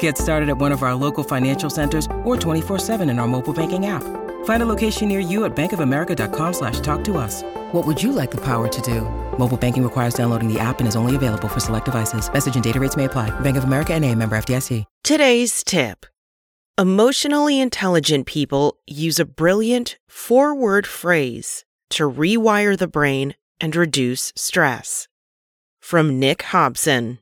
Get started at one of our local financial centers or 24-7 in our mobile banking app. Find a location near you at bankofamerica.com slash talk to us. What would you like the power to do? Mobile banking requires downloading the app and is only available for select devices. Message and data rates may apply. Bank of America and a member FDIC. Today's tip. Emotionally intelligent people use a brilliant four-word phrase to rewire the brain and reduce stress. From Nick Hobson.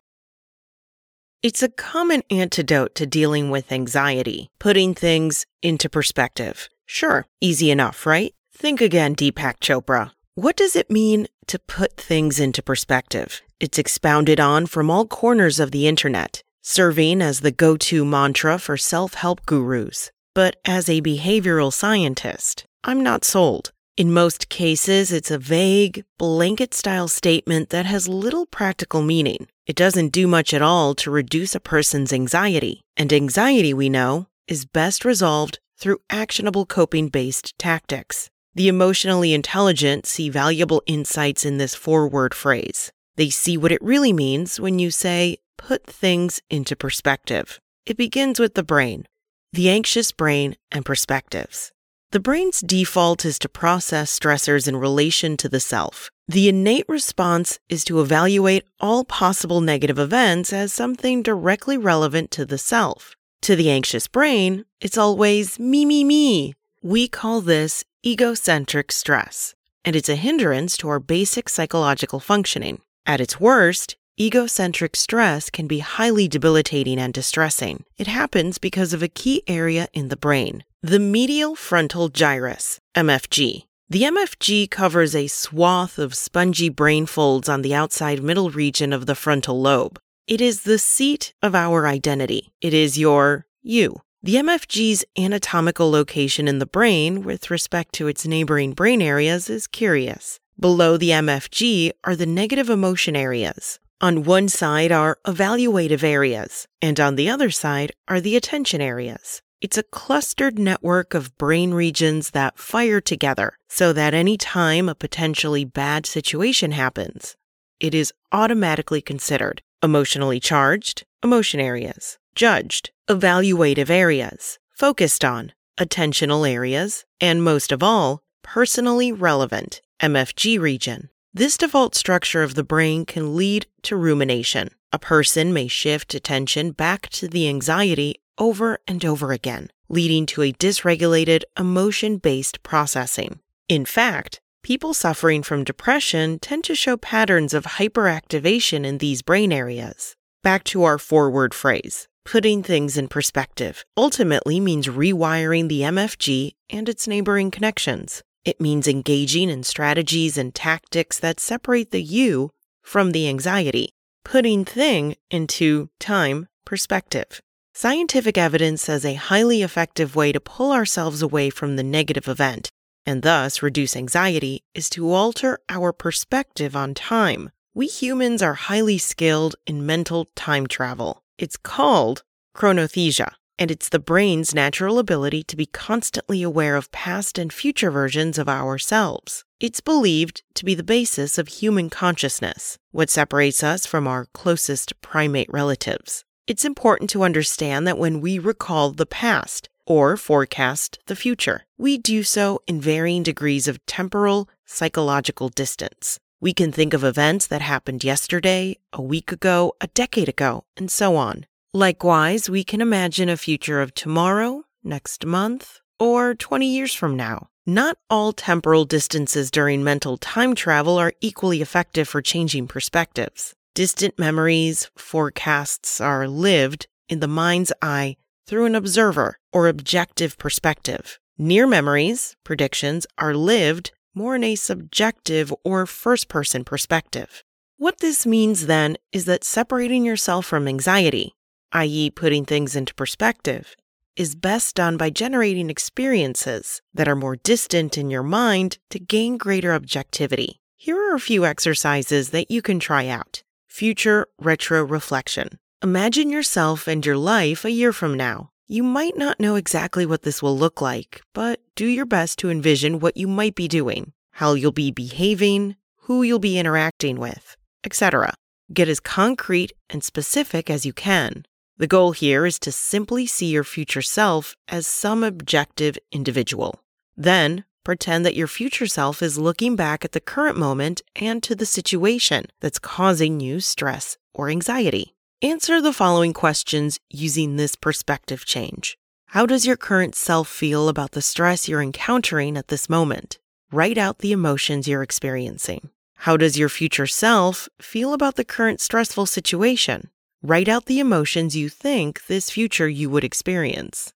It's a common antidote to dealing with anxiety, putting things into perspective. Sure, easy enough, right? Think again, Deepak Chopra. What does it mean to put things into perspective? It's expounded on from all corners of the internet, serving as the go to mantra for self help gurus. But as a behavioral scientist, I'm not sold. In most cases, it's a vague, blanket style statement that has little practical meaning. It doesn't do much at all to reduce a person's anxiety. And anxiety, we know, is best resolved through actionable coping based tactics. The emotionally intelligent see valuable insights in this four word phrase. They see what it really means when you say, put things into perspective. It begins with the brain, the anxious brain, and perspectives. The brain's default is to process stressors in relation to the self. The innate response is to evaluate all possible negative events as something directly relevant to the self. To the anxious brain, it's always me, me, me. We call this egocentric stress, and it's a hindrance to our basic psychological functioning. At its worst, egocentric stress can be highly debilitating and distressing. It happens because of a key area in the brain, the medial frontal gyrus, MFG. The MFG covers a swath of spongy brain folds on the outside middle region of the frontal lobe. It is the seat of our identity. It is your you. The MFG's anatomical location in the brain with respect to its neighboring brain areas is curious. Below the MFG are the negative emotion areas. On one side are evaluative areas, and on the other side are the attention areas. It's a clustered network of brain regions that fire together so that any time a potentially bad situation happens, it is automatically considered emotionally charged, emotion areas, judged, evaluative areas, focused on, attentional areas, and most of all, personally relevant, MFG region. This default structure of the brain can lead to rumination. A person may shift attention back to the anxiety over and over again, leading to a dysregulated emotion based processing. In fact, people suffering from depression tend to show patterns of hyperactivation in these brain areas. Back to our four-word phrase. Putting things in perspective ultimately means rewiring the MFG and its neighboring connections. It means engaging in strategies and tactics that separate the you from the anxiety, putting thing into time perspective. Scientific evidence says a highly effective way to pull ourselves away from the negative event and thus reduce anxiety, is to alter our perspective on time. We humans are highly skilled in mental time travel. It's called chronesthesia, and it's the brain's natural ability to be constantly aware of past and future versions of ourselves. It's believed to be the basis of human consciousness, what separates us from our closest primate relatives. It's important to understand that when we recall the past, or forecast the future. We do so in varying degrees of temporal, psychological distance. We can think of events that happened yesterday, a week ago, a decade ago, and so on. Likewise, we can imagine a future of tomorrow, next month, or 20 years from now. Not all temporal distances during mental time travel are equally effective for changing perspectives. Distant memories, forecasts are lived in the mind's eye through an observer or objective perspective. Near memories, predictions, are lived more in a subjective or first person perspective. What this means then is that separating yourself from anxiety, i.e., putting things into perspective, is best done by generating experiences that are more distant in your mind to gain greater objectivity. Here are a few exercises that you can try out. Future retro reflection. Imagine yourself and your life a year from now. You might not know exactly what this will look like, but do your best to envision what you might be doing, how you'll be behaving, who you'll be interacting with, etc. Get as concrete and specific as you can. The goal here is to simply see your future self as some objective individual. Then, pretend that your future self is looking back at the current moment and to the situation that's causing you stress or anxiety. Answer the following questions using this perspective change. How does your current self feel about the stress you're encountering at this moment? Write out the emotions you're experiencing. How does your future self feel about the current stressful situation? Write out the emotions you think this future you would experience.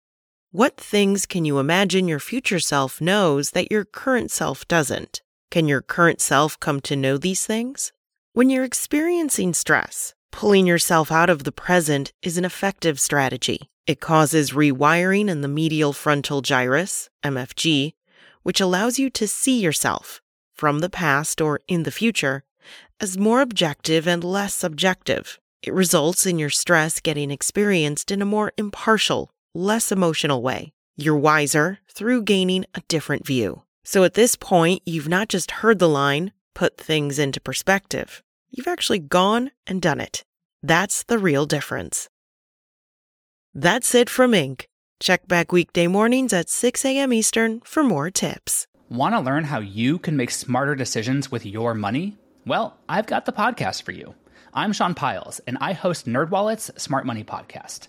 What things can you imagine your future self knows that your current self doesn't? Can your current self come to know these things? When you're experiencing stress, Pulling yourself out of the present is an effective strategy. It causes rewiring in the medial frontal gyrus, MFG, which allows you to see yourself from the past or in the future as more objective and less subjective. It results in your stress getting experienced in a more impartial, less emotional way. You're wiser through gaining a different view. So at this point, you've not just heard the line, put things into perspective. You've actually gone and done it. That's the real difference. That's it from Inc. Check back weekday mornings at 6 a.m. Eastern for more tips. Want to learn how you can make smarter decisions with your money? Well, I've got the podcast for you. I'm Sean Pyles, and I host NerdWallet's Smart Money Podcast.